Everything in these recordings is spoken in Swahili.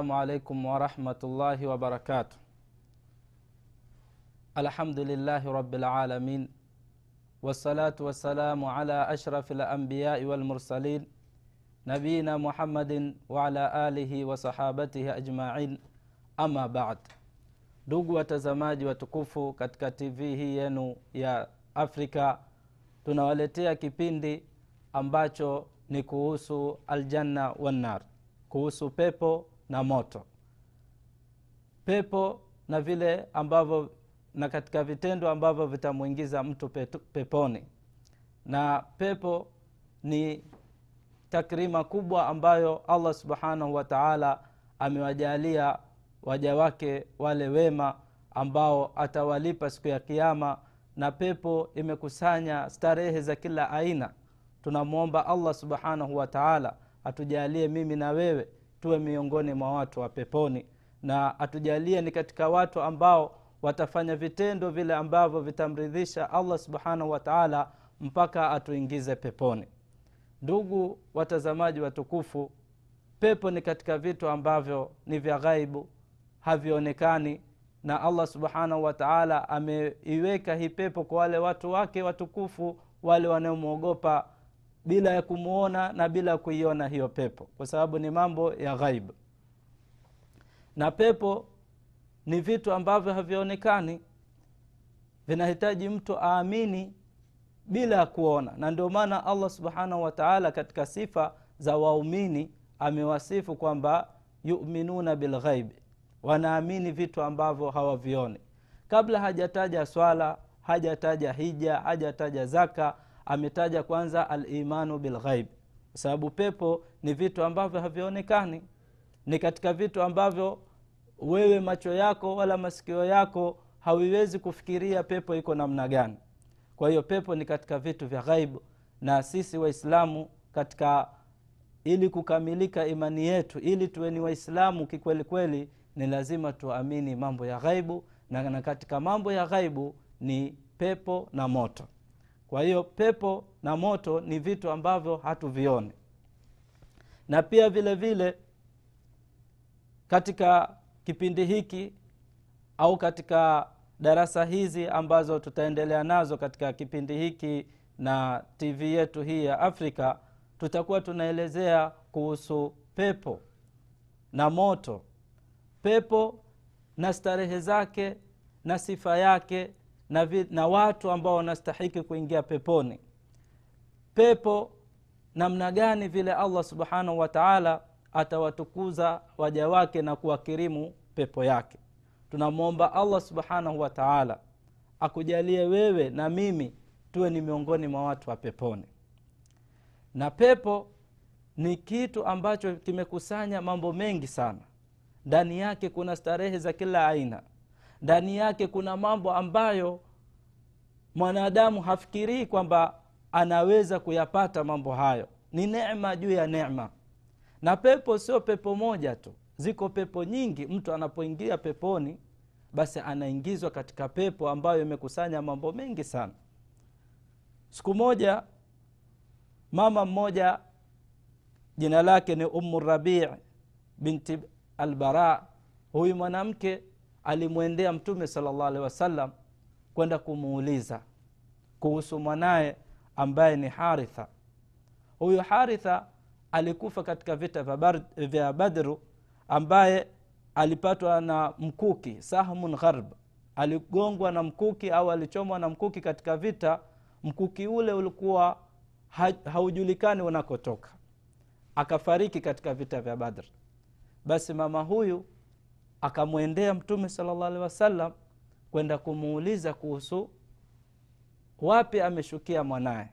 assalamu alaikum warahmatullahi wabarakatuh alhamdulillahi rabilalamin wassalatu wassalamu ala ashrafi lambiyai walmursalin nabiyina muhammadin waala alihi wasahabatihi ajmain ama bad ndugu watazamaji watukufu katika tv hii yenu ya afrika tunawaletea kipindi ambacho ni kuhusu aljanna wannar kuhusu pepo na moto. Pepo na vile ambavyo na katika vitendo ambavyo vitamwingiza mtu peponi. Na pepo ni takrima kubwa ambayo allah subhanahu wa taala amewajalia waja wake wale wema ambao atawalipa siku ya kiama na pepo imekusanya starehe za kila aina. Tunamwomba allah subhanahu wa taala atujalie mimi na wewe tuwe miongoni mwa watu wa peponi. Na atujalie ni katika watu ambao watafanya vitendo vile ambavyo vitamridhisha allah subhanahu wataala mpaka atuingize peponi. Ndugu watazamaji watukufu pepo ni katika vitu ambavyo ni vya ghaibu havionekani na allah subhanahu wataala ameiweka hii pepo kwa wale watu wake watukufu wale wanaomwogopa bila ya kumwona na bila kuiona hiyo pepo kwa sababu ni mambo ya ghaib. Na pepo ni vitu ambavyo havionekani. Vinahitaji mtu aamini bila ya kuona. Na ndio maana allah subhanahu wataala katika sifa za waumini amewasifu kwamba yuminuna bilghaibi wanaamini vitu ambavyo hawavioni. Kabla hajataja swala hajataja hija hajataja zaka ametaja kwanza alimanu bilghaib. Kwa sababu pepo ni vitu ambavyo havionekani. Ni katika vitu ambavyo wewe macho yako wala masikio yako hawiwezi kufikiria pepo iko namna gani. Kwa hiyo pepo ni katika vitu vya ghaibu na sisi waislamu katika ili kukamilika imani yetu ili tuwe ni waislamu kikwelikweli ni lazima tuamini mambo ya ghaibu. Na, na katika mambo ya ghaibu ni pepo na moto kwa hiyo pepo na moto ni vitu ambavyo hatuvioni. Na pia vile vile katika kipindi hiki au katika darasa hizi ambazo tutaendelea nazo katika kipindi hiki na tv yetu hii ya afrika tutakuwa tunaelezea kuhusu pepo na moto. Pepo na starehe zake na sifa yake na, vi, na watu ambao wanastahiki kuingia peponi. Pepo namna gani vile allah subhanahu wa taala atawatukuza waja wake na kuwakirimu pepo yake. Tunamwomba allah subhanahu wa taala akujalie wewe na mimi tuwe ni miongoni mwa watu wa peponi. Na pepo ni kitu ambacho kimekusanya mambo mengi sana. Ndani yake kuna starehe za kila aina ndani yake kuna mambo ambayo mwanadamu hafikirii kwamba anaweza kuyapata mambo hayo. Ni nema juu ya nema na pepo sio pepo moja tu. Ziko pepo nyingi. Mtu anapoingia peponi basi anaingizwa katika pepo ambayo imekusanya mambo mengi sana. Siku moja mama mmoja jina lake ni umu rabii binti albara. Huyu mwanamke alimwendea mtume salllah alehi wasallam kwenda kumuuliza kuhusu mwanaye ambaye ni haritha. Huyu haritha alikufa katika vita vya badru ambaye alipatwa na mkuki sahmun gharb. Aligongwa na mkuki au alichomwa na mkuki katika vita. Mkuki ule ulikuwa ha, haujulikani unakotoka. Akafariki katika vita vya badr. Basi mama huyu akamwendea mtume salllah alehi wasallam kwenda kumuuliza kuhusu wapi ameshukia mwanaye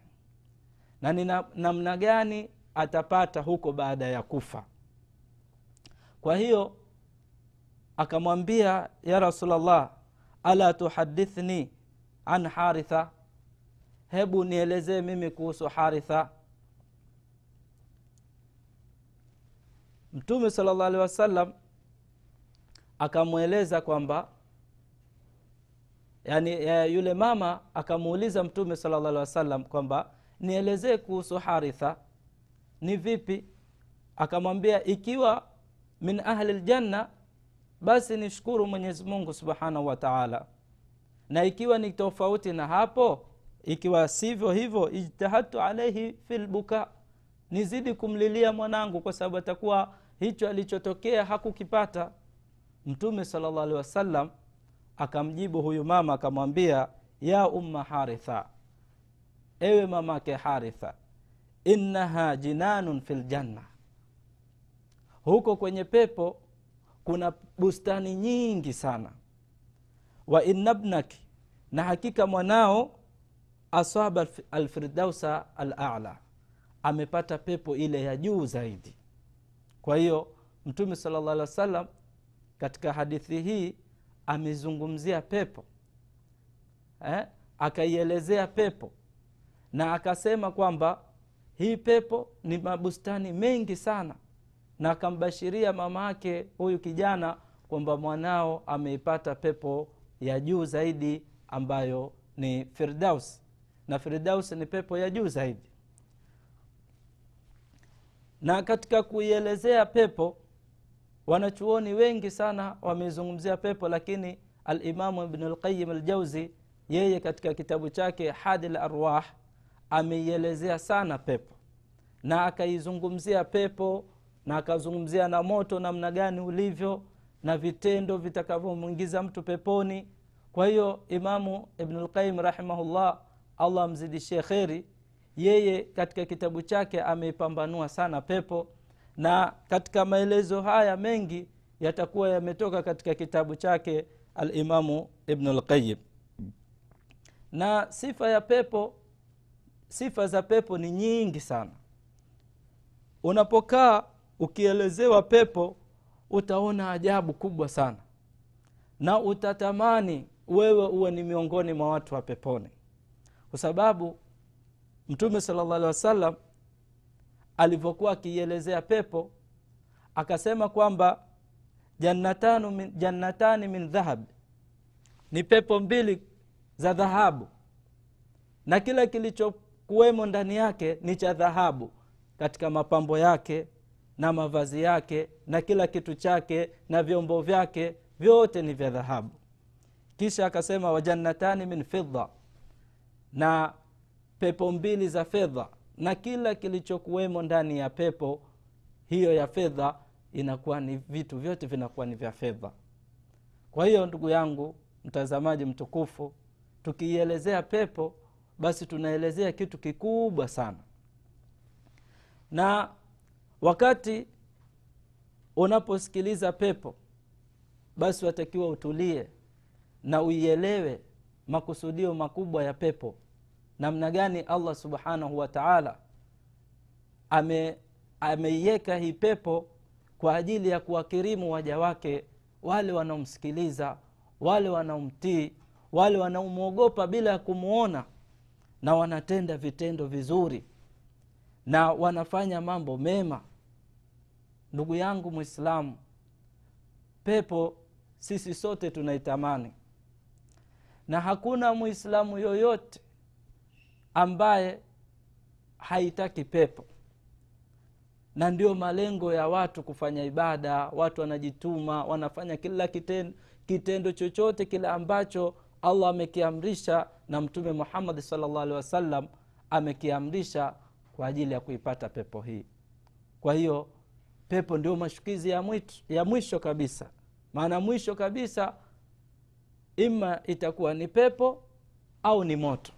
na ni namna gani atapata huko baada ya kufa. Kwa hiyo akamwambia ya rasulllah ala tuhadithni an haritha? Hebu nielezee mimi kuhusu haritha. Mtume sala llah alehi wasallam akamweleza kwamba yani ya yule mama akamuuliza mtume sala llah alehi wasallam kwamba nielezee kuhusu haritha ni vipi? Akamwambia ikiwa min ahli ljanna basi nishukuru mwenyezi mungu subhanahu wa taala. Na ikiwa ni tofauti na hapo ikiwa sivyo hivyo ijtahadtu alaihi fi lbuka nizidi kumlilia mwanangu kwa sababu atakuwa hicho alichotokea hakukipata mtume sala llah alehi wasallam akamjibu huyu mama akamwambia ya umma haritha ewe mamake haritha innaha jinanun fi ljanna huko kwenye pepo kuna bustani nyingi sana. Wa inna bnaki na hakika mwanao asaba alfirdausa alala amepata pepo ile ya juu zaidi. Kwa hiyo mtume sala llah alih wa sallam katika hadithi hii amezungumzia pepo eh? akaielezea pepo na akasema kwamba hii pepo ni mabustani mengi sana na akambashiria mama yake huyu kijana kwamba mwanao ameipata pepo ya juu zaidi ambayo ni firdaus na firdaus ni pepo ya juu zaidi na katika kuielezea pepo wanachuoni wengi sana wamezungumzia pepo lakini alimamu ibnu lqayim aljauzi yeye katika kitabu chake hadi larwah ameielezea sana pepo. Na akaizungumzia pepo na akazungumzia na moto namna gani ulivyo na vitendo vitakavyomwingiza mtu peponi. Kwa hiyo imamu ibnulqayim rahimahullah allah amzidishie kheri yeye katika kitabu chake ameipambanua sana pepo na katika maelezo haya mengi yatakuwa yametoka katika kitabu chake alimamu ibnulqayim na sifa ya pepo sifa za pepo ni nyingi sana. Unapokaa ukielezewa pepo utaona ajabu kubwa sana. Na utatamani wewe uwe ni miongoni mwa watu wa peponi. Kwa sababu mtume sala llah alih wasallam alivyokuwa akiielezea pepo akasema kwamba jannatani min, min dhahab ni pepo mbili za dhahabu. Na kila kilichokuwemo ndani yake ni cha dhahabu katika mapambo yake na mavazi yake na kila kitu chake na vyombo vyake vyote ni vya dhahabu. Kisha akasema wajannatani min fidha na pepo mbili za fedha na kila kilichokuwemo ndani ya pepo hiyo ya fedha inakuwa ni vitu vyote vinakuwa ni vya fedha. Kwa hiyo ndugu yangu mtazamaji mtukufu tukiielezea pepo basi tunaelezea kitu kikubwa sana. Na wakati unaposikiliza pepo basi watakiwa utulie na uielewe makusudio makubwa ya pepo namna gani allah subhanahu wa taala ame ameiweka hii pepo kwa ajili ya kuwakirimu waja wake wale wanaomsikiliza wale wanaomtii wale wanaomwogopa bila ya kumwona na wanatenda vitendo vizuri na wanafanya mambo mema. Ndugu yangu mwislamu pepo sisi sote tunaitamani na hakuna mwislamu yoyote ambaye haitaki pepo. Na ndio malengo ya watu kufanya ibada. Watu wanajituma wanafanya kila kitendo, kitendo chochote kile ambacho allah amekiamrisha na mtume muhammadi salllah alehi wasallam amekiamrisha kwa ajili ya kuipata pepo hii. Kwa hiyo pepo ndio mashukizi ya, mwitu, ya mwisho kabisa. Maana mwisho kabisa ima itakuwa ni pepo au ni moto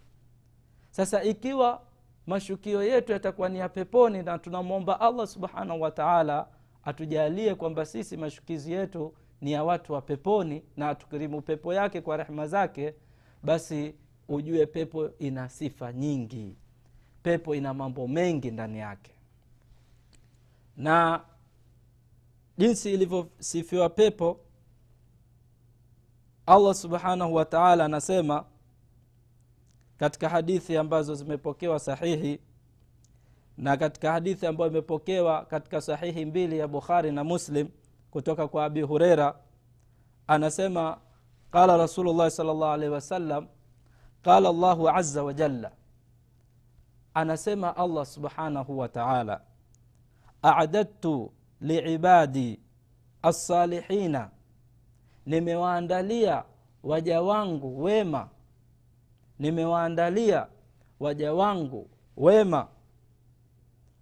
sasa ikiwa mashukio yetu yatakuwa ni ya peponi na tunamwomba allah subhanahu wataala atujalie kwamba sisi mashukizi yetu ni ya watu wa peponi na atukirimu pepo yake kwa rehma zake basi ujue pepo ina sifa nyingi. Pepo ina mambo mengi ndani yake. Na jinsi ilivyosifiwa pepo allah subhanahu wataala anasema katika hadithi ambazo zimepokewa sahihi na katika hadithi ambayo imepokewa katika sahihi mbili ya bukhari na muslim kutoka kwa abi hureira anasema qala rasulullahi sal llahu alaihi wasallam qala llahu aza wajalla anasema allah subhanahu wa taala adadtu liibadi alsalihina nimewaandalia waja wangu wema nimewaandalia waja wangu wema.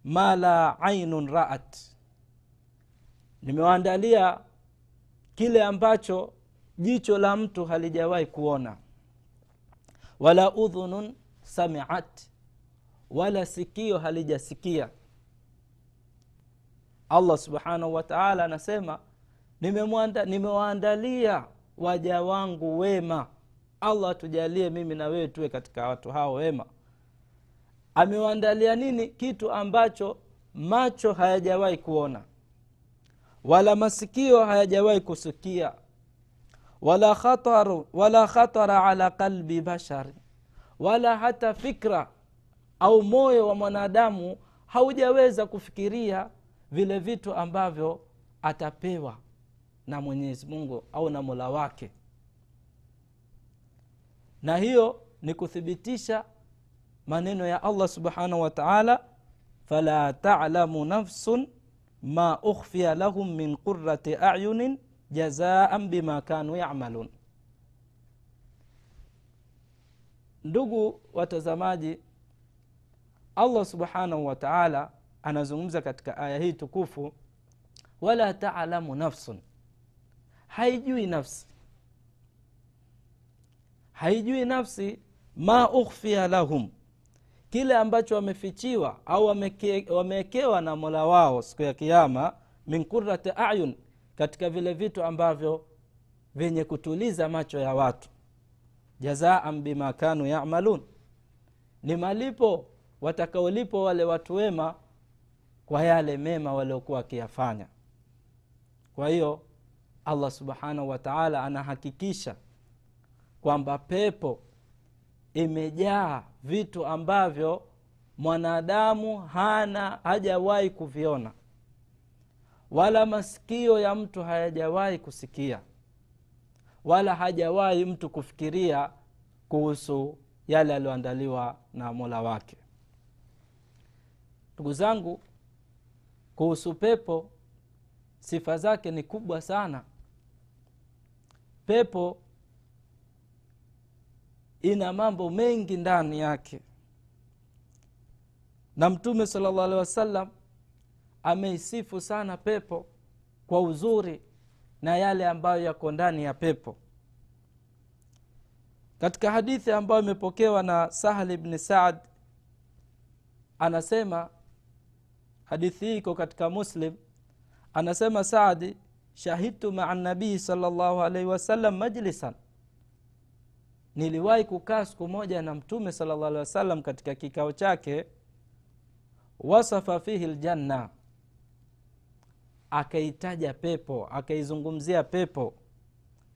Ma la ainun raat nimewaandalia kile ambacho jicho la mtu halijawahi kuona. Wala udhunun samiat wala sikio halijasikia. Allah subhanahu wa taala anasema nimewaandalia waja wangu wema allah atujalie mimi na wewe tuwe katika watu hao wema. Amewaandalia nini? Kitu ambacho macho hayajawahi kuona. Wala masikio hayajawahi kusikia. Wala khataru, wala khatara ala qalbi bashari wala hata fikra au moyo wa mwanadamu haujaweza kufikiria vile vitu ambavyo atapewa na mwenyezi mungu au na mola wake na hiyo ni kuthibitisha maneno ya allah subhanahu wa taala fala talamu nafsun ma ukhfiya lahum min qurati ayunin jazaan bima kanu yamalun. Ndugu watazamaji allah subhanahu wa taala anazungumza katika aya hii tukufu wala talamu nafsun. Haijui nafsi haijui nafsi ma ukhfia lahum. Kile ambacho wamefichiwa au wamewekewa na mola wao siku ya kiama min qurati ayun katika vile vitu ambavyo vyenye kutuliza macho ya watu. Jazaan bima kanu yamalun. Ni malipo watakaolipo wale watu wema kwa yale mema waliokuwa wakiyafanya. Kwa hiyo allah subhanahu wataala anahakikisha kwamba pepo imejaa vitu ambavyo mwanadamu hana hajawahi kuviona. Wala masikio ya mtu hayajawahi kusikia. Wala hajawahi mtu kufikiria kuhusu yale aliyoandaliwa na mola wake. Ndugu zangu kuhusu pepo sifa zake ni kubwa sana. Pepo ina mambo mengi ndani yake. Na mtume sala llahu alehi wasallam ameisifu sana pepo kwa uzuri na yale ambayo yako ndani ya pepo. Katika hadithi ambayo imepokewa na sahli bni saad anasema hadithi hii iko katika muslim anasema saadi shahidtu maa nabii salllahu alaihi wasallam majlisan niliwahi kukaa siku moja na mtume sala llah alehi wasallam katika kikao chake wasafa fihi ljanna akaitaja pepo akaizungumzia pepo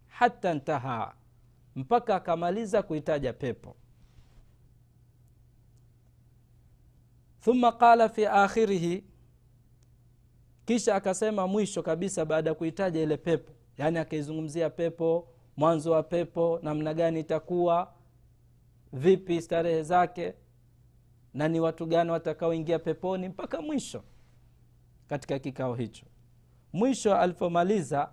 hata ntaha mpaka akamaliza kuitaja pepo. Thumma qala fi akhirihi kisha akasema mwisho kabisa baada ya kuitaja ile pepo yaani akaizungumzia pepo mwanzo wa pepo namna gani itakuwa vipi starehe zake na ni watu gani watakaoingia peponi mpaka mwisho katika kikao hicho. Mwisho alipomaliza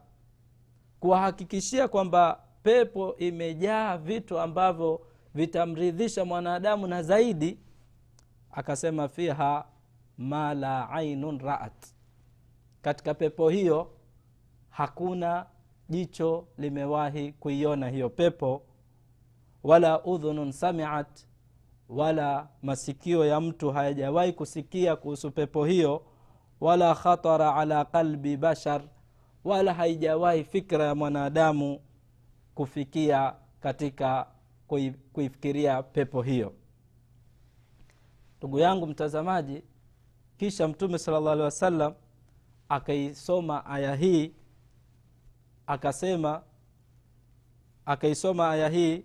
kuwahakikishia kwamba pepo imejaa vitu ambavyo vitamridhisha mwanadamu na zaidi akasema fiha ma la ainun raat. Katika pepo hiyo hakuna jicho limewahi kuiona hiyo pepo wala udhunun samiat wala masikio ya mtu hayajawahi kusikia kuhusu pepo hiyo wala khatara ala qalbi bashar wala haijawahi fikra ya mwanadamu kufikia katika kuifikiria pepo hiyo. Ndugu yangu mtazamaji kisha mtume sala llah alehi wasallam akaisoma aya hii akasema akaisoma aya hii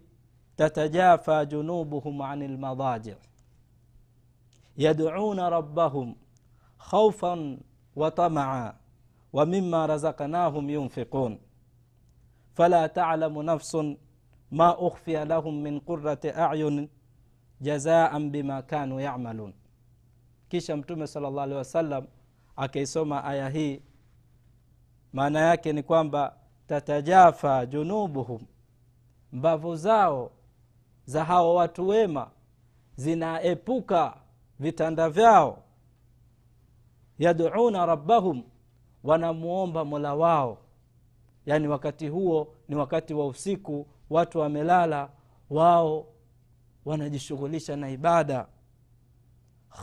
tatajafa junubuhum ani lmadaji yaduna rabbahum khaufan wa tamaa wa mima razaknahum yunfiqun. Fala talamu nafsun ma ukhfiya lahum min qurati ayun jazaan bima kanu yamalun. Kisha mtume sala llah alehi wasallam akaisoma aya hii maana yake ni kwamba tatajafa junubuhum. Mbavu zao za hao watu wema zinaepuka vitanda vyao. Yaduuna rabbahum wanamuomba mola wao. Yaani wakati huo ni wakati wa usiku watu wamelala wao wanajishughulisha na ibada.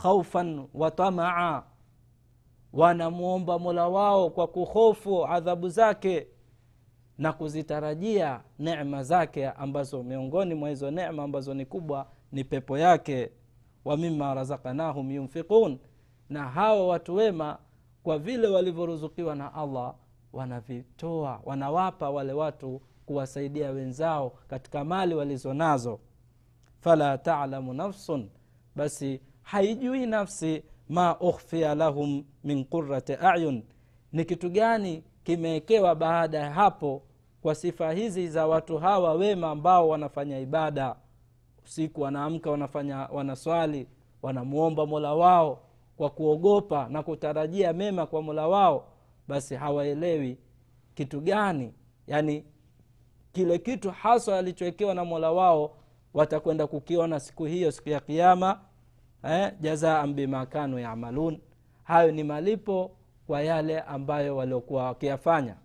Khaufan wa tamaa wanamwomba mola wao kwa kuhofu adhabu zake na kuzitarajia nema zake ambazo miongoni mwa hizo nema ambazo ni kubwa ni pepo yake. Wa mima razaknahum yunfiqun. Na hawa watu wema kwa vile walivyoruzukiwa na allah wanavitoa wanawapa wale watu kuwasaidia wenzao katika mali walizo nazo. Fala talamu nafsun. Basi haijui nafsi ma ukhfia lahum min qurati ayun. Ni kitu gani kimewekewa baada ya hapo kwa sifa hizi za watu hawa wema ambao wanafanya ibada. Usiku wanaamka wanafanya wanaswali wanamwomba mola wao kwa kuogopa na kutarajia mema kwa mola wao basi hawaelewi kitu gani. Yani kile kitu haswa alichowekewa na mola wao watakwenda kukiona siku hiyo siku ya kiama eh, jazaan bima yamalun hayo ni malipo kwa yale ambayo waliokuwa wakiyafanya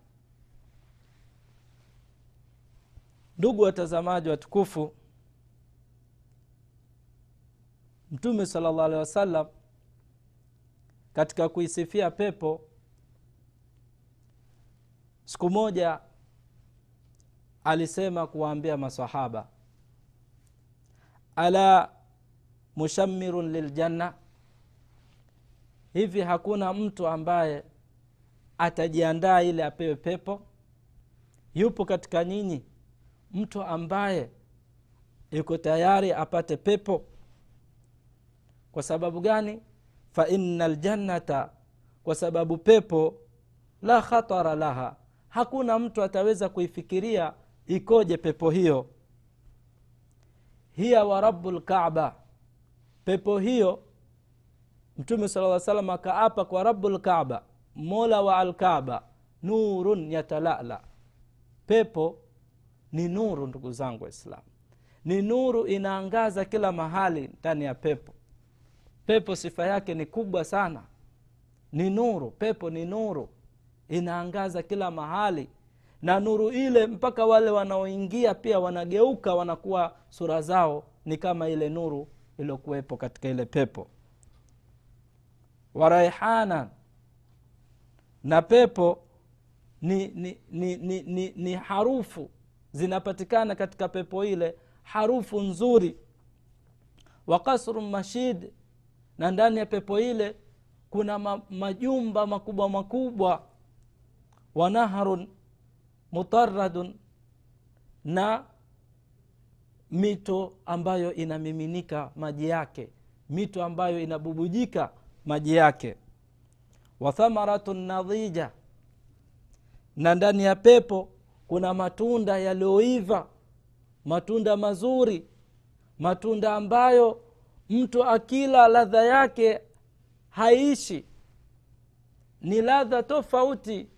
ndugu watazamaji watukufu mtume sala llahu alehi wasallam katika kuisifia pepo siku moja alisema kuwaambia masahaba ala mushammirun liljanna hivi hakuna mtu ambaye atajiandaa ili apewe pepo? Yupo katika nyinyi mtu ambaye yuko tayari apate pepo. Kwa sababu gani? Fa ina ljannata kwa sababu pepo la khatara laha. Hakuna mtu ataweza kuifikiria ikoje pepo hiyo. Hiya wa rabu lkaba pepo hiyo mtume sala lla salam akaapa kwa rabu lkaba mola wa alkaba nurun yatalala. Pepo ni nuru ndugu zangu waislamu. Ni nuru inaangaza kila mahali ndani ya pepo. Pepo sifa yake ni kubwa sana. Ni nuru pepo ni nuru. Inaangaza kila mahali. Na nuru ile mpaka wale wanaoingia pia wanageuka wanakuwa sura zao ni kama ile nuru iliyokuwepo katika ile pepo. Waraihana na pepo ni, ni, ni, ni, ni, ni harufu zinapatikana katika pepo ile harufu nzuri wa kasru mashid na ndani ya pepo ile kuna ma, majumba makubwa makubwa wa naharun mutaradun na mito ambayo inamiminika maji yake mito ambayo inabubujika maji yake. Wa thamaratun nadhija na ndani ya pepo kuna matunda yaliyoiva matunda mazuri matunda ambayo mtu akila ladha yake haishi ni ladha tofauti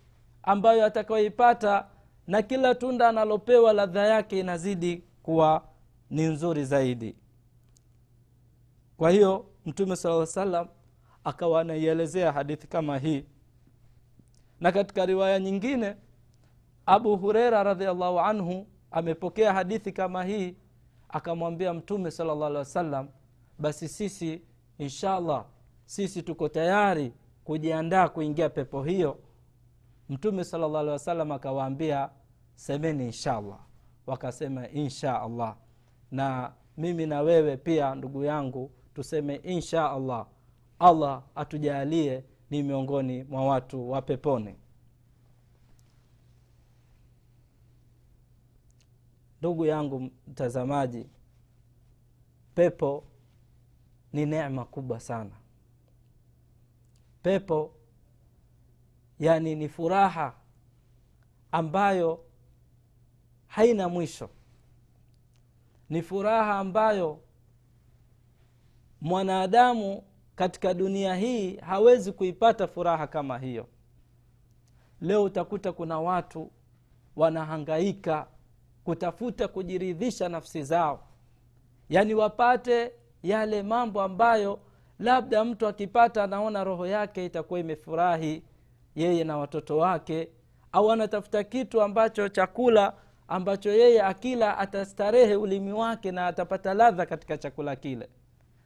ambayo atakayoipata na kila tunda analopewa ladha yake inazidi kuwa ni nzuri zaidi. Kwa hiyo mtume saa salam akawa anaielezea hadithi kama hii. Na katika riwaya nyingine abu hureira radiallahu anhu amepokea hadithi kama hii akamwambia mtume sala llah alih wasallam basi sisi inshallah sisi tuko tayari kujiandaa kuingia pepo hiyo. Mtume sala llah alih wasallam akawaambia semeni inshallah. Wakasema insha allah na mimi na wewe pia ndugu yangu tuseme insha allah allah atujalie ni miongoni mwa watu wa peponi ndugu yangu mtazamaji pepo ni neema kubwa sana. Pepo yani ni furaha ambayo haina mwisho. Ni furaha ambayo mwanadamu katika dunia hii hawezi kuipata furaha kama hiyo. Leo utakuta kuna watu wanahangaika kutafuta kujiridhisha nafsi zao. Yaani wapate yale mambo ambayo labda mtu akipata anaona roho yake itakuwa imefurahi yeye na watoto wake au anatafuta kitu ambacho chakula ambacho yeye akila atastarehe ulimi wake na atapata ladha katika chakula kile.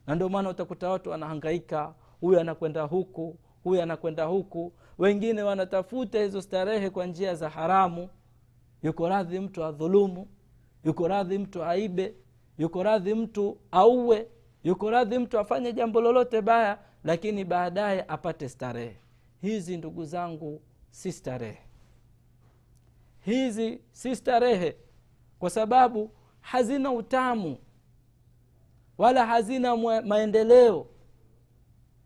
Na ndio maana utakuta watu wanahangaika huyu anakwenda huku huyu anakwenda huku. Wengine wanatafuta hizo starehe kwa njia za haramu yuko radhi mtu adhulumu yuko radhi mtu aibe yuko radhi mtu auwe yuko radhi mtu afanye jambo lolote baya lakini baadaye apate starehe. Hizi ndugu zangu si starehe. Hizi si starehe kwa sababu hazina utamu wala hazina maendeleo.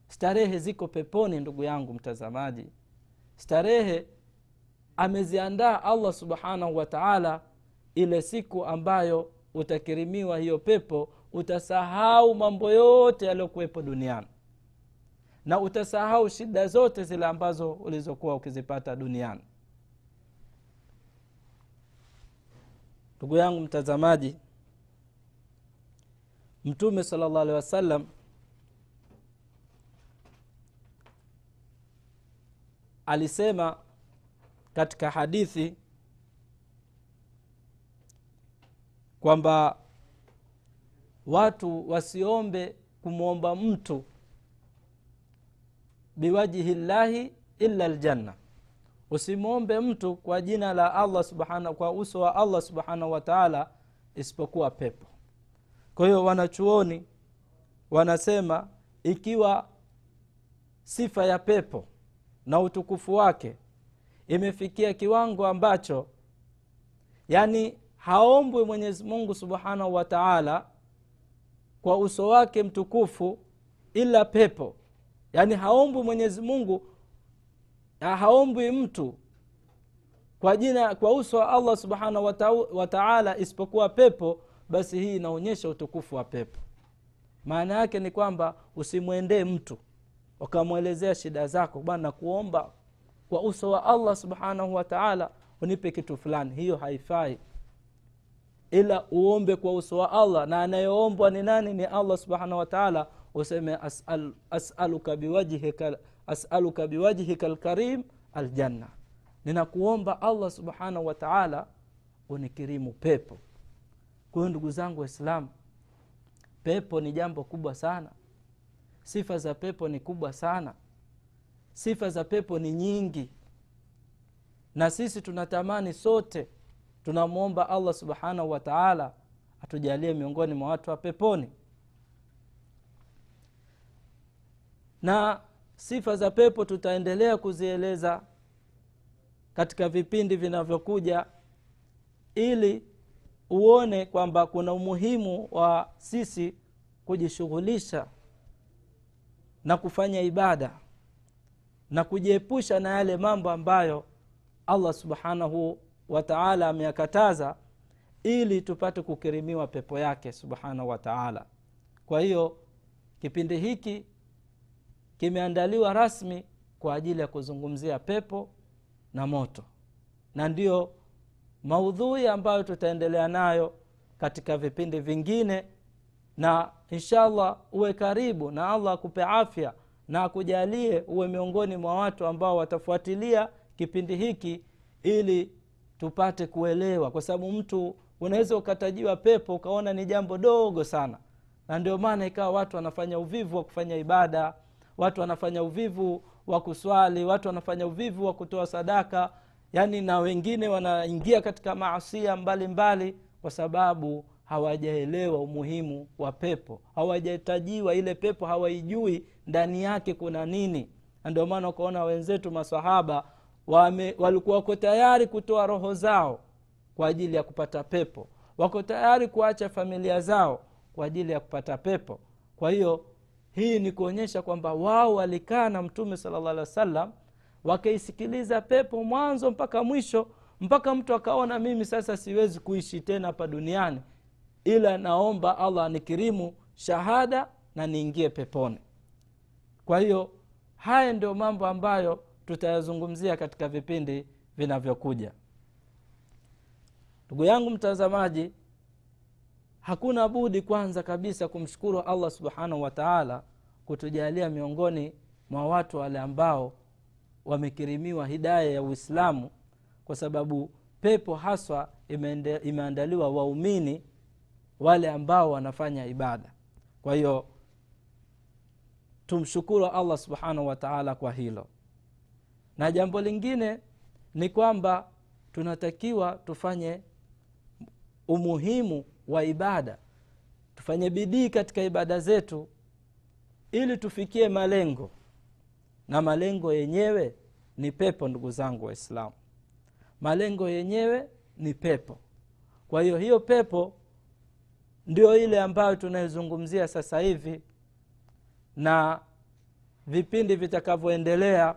Starehe ziko peponi ndugu yangu mtazamaji. Starehe ameziandaa allah subhanahu wa taala ile siku ambayo utakirimiwa hiyo pepo utasahau mambo yote yaliyokuwepo duniani. Na utasahau shida zote zile ambazo ulizokuwa ukizipata duniani. Ndugu yangu mtazamaji mtume sala llahu alehi wasallam alisema katika hadithi kwamba watu wasiombe kumwomba mtu biwajihi llahi illa ljanna usimwombe mtu kwa jina la allah subhana kwa uso wa allah subhanahu wa taala isipokuwa pepo. Kwa hiyo wanachuoni wanasema ikiwa sifa ya pepo na utukufu wake imefikia kiwango ambacho yani haombwi mwenyezi mungu subhanahu wa taala kwa uso wake mtukufu ila pepo. Yaani haombwi mwenyezi mungu haombwi mtu kwa jina kwa uso wa allah subhanahu wa taala isipokuwa pepo basi hii inaonyesha utukufu wa pepo. Maana yake ni kwamba usimwendee mtu ukamwelezea shida zako. Bwana kuomba kwa uso wa allah subhanahu wa taala unipe kitu fulani. Hiyo haifai. Ila uombe kwa uso wa allah. Na anayoombwa ni nani? Ni allah subhanahu wa taala. Useme asal, asaluka biwajhika asaluka biwajhika lkarim aljanna. Ninakuomba allah subhanahu wa taala unikirimu pepo. Kwa hiyo ndugu zangu waislamu pepo ni jambo kubwa sana. Sifa za pepo ni kubwa sana sifa za pepo ni nyingi. Na sisi tunatamani sote tunamwomba allah subhanahu wa taala atujalie miongoni mwa watu wa peponi. Na sifa za pepo tutaendelea kuzieleza katika vipindi vinavyokuja ili uone kwamba kuna umuhimu wa sisi kujishughulisha na kufanya ibada na kujiepusha na yale mambo ambayo allah subhanahu wa taala ameyakataza ili tupate kukirimiwa pepo yake subhanahu wa taala. Kwa hiyo kipindi hiki kimeandaliwa rasmi kwa ajili ya kuzungumzia pepo na moto. Na ndiyo maudhui ambayo tutaendelea nayo katika vipindi vingine na inshallah uwe karibu na allah akupe afya na akujalie uwe miongoni mwa watu ambao watafuatilia kipindi hiki ili tupate kuelewa. Kwa sababu mtu unaweza ukatajiwa pepo ukaona ni jambo dogo sana. Na ndio maana ikawa watu wanafanya uvivu wa kufanya ibada watu wanafanya uvivu wa kuswali watu wanafanya uvivu wa kutoa sadaka. Yaani na wengine wanaingia katika maasia mbalimbali kwa sababu hawajaelewa umuhimu wa pepo. Hawajatajiwa ile pepo hawaijui ndani yake kuna nini. Na ndio maana ukaona wenzetu masahaba wame, walikuwa wako tayari kutoa roho zao kwa ajili ya kupata pepo. Wako tayari kuacha familia zao kwa ajili ya kupata pepo. Kwa hiyo hii ni kuonyesha kwamba wao walikaa na mtume sala llah alih wa sallam wakaisikiliza pepo mwanzo mpaka mwisho mpaka mtu akaona mimi sasa siwezi kuishi tena hapa duniani ila naomba allah anikirimu shahada na niingie peponi. Kwa hiyo haya ndio mambo ambayo tutayazungumzia katika vipindi vinavyokuja. Ndugu yangu mtazamaji hakuna budi kwanza kabisa kumshukuru allah subhanahu wataala kutujalia miongoni mwa watu wale ambao wamekirimiwa hidaya ya uislamu kwa sababu pepo haswa imeandaliwa waumini wale ambao wanafanya ibada. Kwa hiyo tumshukuru allah subhanahu wataala kwa hilo. Na jambo lingine ni kwamba tunatakiwa tufanye umuhimu wa ibada. Tufanye bidii katika ibada zetu ili tufikie malengo. Na malengo yenyewe ni pepo ndugu zangu waislamu. Malengo yenyewe ni pepo. Kwa hiyo hiyo pepo ndio ile ambayo tunaizungumzia sasa hivi na vipindi vitakavyoendelea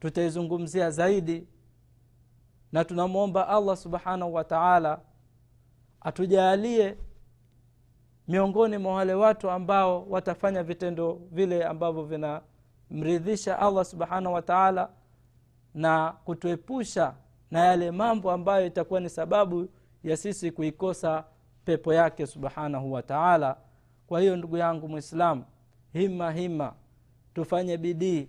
tutaizungumzia zaidi na tunamwomba allah subhanahu wa taala atujaalie miongoni mwa wale watu ambao watafanya vitendo vile ambavyo vinamridhisha allah subhanahu wa taala na kutuepusha na yale mambo ambayo itakuwa ni sababu ya sisi kuikosa pepo yake subhanahu wa taala. Kwa hiyo ndugu yangu mwislamu hima hima tufanye bidii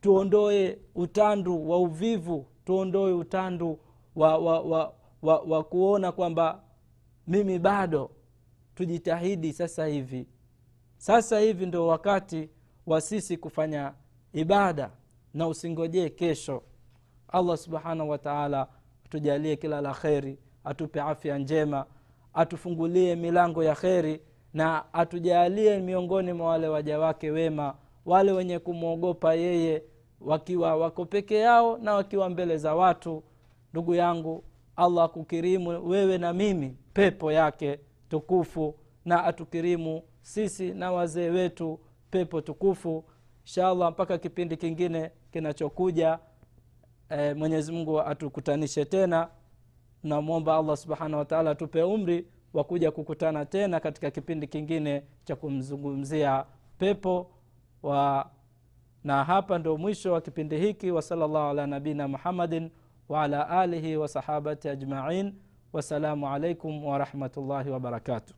tuondoe utandu wa uvivu tuondoe utandu wa, wa, wa, wa, wa kuona kwamba mimi bado tujitahidi sasa hivi. Sasa hivi ndo wakati wa sisi kufanya ibada na usingojee kesho. Allah subhanahu wataala atujalie kila la kheri atupe afya njema atufungulie milango ya kheri na atujalie miongoni mwa wale waja wake wema wale wenye kumwogopa yeye wakiwa wako peke yao na wakiwa mbele za watu. Ndugu yangu allah akukirimu wewe na mimi pepo yake tukufu na atukirimu sisi na wazee wetu pepo tukufu. Inshallah mpaka kipindi kingine kinachokuja e, mwenyezi mungu atukutanishe tena tunamwomba allah subhanahu wataala atupe umri wa kuja kukutana tena katika kipindi kingine cha kumzungumzia pepo wa na hapa ndo mwisho wa kipindi hiki. Wasalllahu ala nabina muhammadin waala alihi wasahabati ajmain. Wassalamu alaikum warahmatullahi wabarakatuh